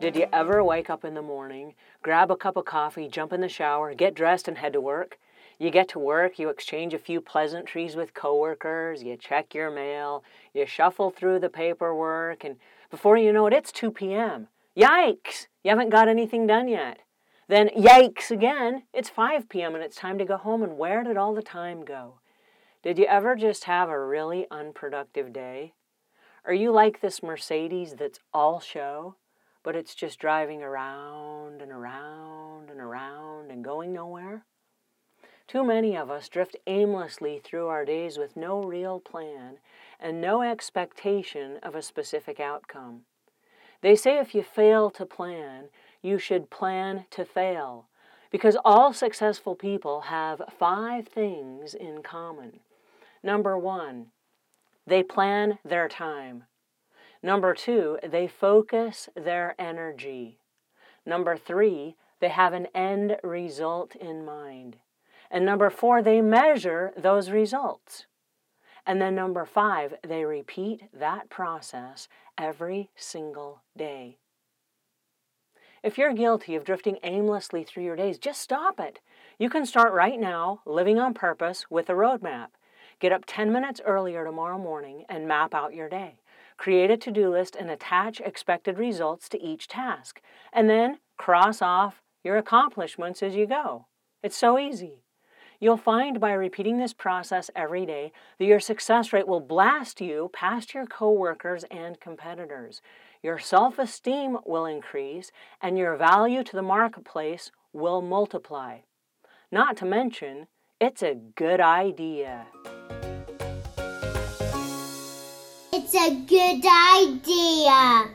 Did you ever wake up in the morning, grab a cup of coffee, jump in the shower, get dressed, and head to work? You get to work, you exchange a few pleasantries with coworkers, you check your mail, you shuffle through the paperwork, and before you know it, it's 2 p.m. Yikes! You haven't got anything done yet. Then, yikes again, it's 5 p.m. and it's time to go home, and where did all the time go? Did you ever just have a really unproductive day? Are you like this Mercedes that's all show? But it's just driving around and around and around and going nowhere? Too many of us drift aimlessly through our days with no real plan and no expectation of a specific outcome. They say if you fail to plan, you should plan to fail, because all successful people have five things in common. Number one, they plan their time. Number two, they focus their energy. Number three, they have an end result in mind. And number four, they measure those results. And then number five, they repeat that process every single day. If you're guilty of drifting aimlessly through your days, just stop it. You can start right now living on purpose with a roadmap. Get up 10 minutes earlier tomorrow morning and map out your day. Create a to do list and attach expected results to each task. And then cross off your accomplishments as you go. It's so easy. You'll find by repeating this process every day that your success rate will blast you past your coworkers and competitors. Your self esteem will increase and your value to the marketplace will multiply. Not to mention, it's a good idea. It's a good idea.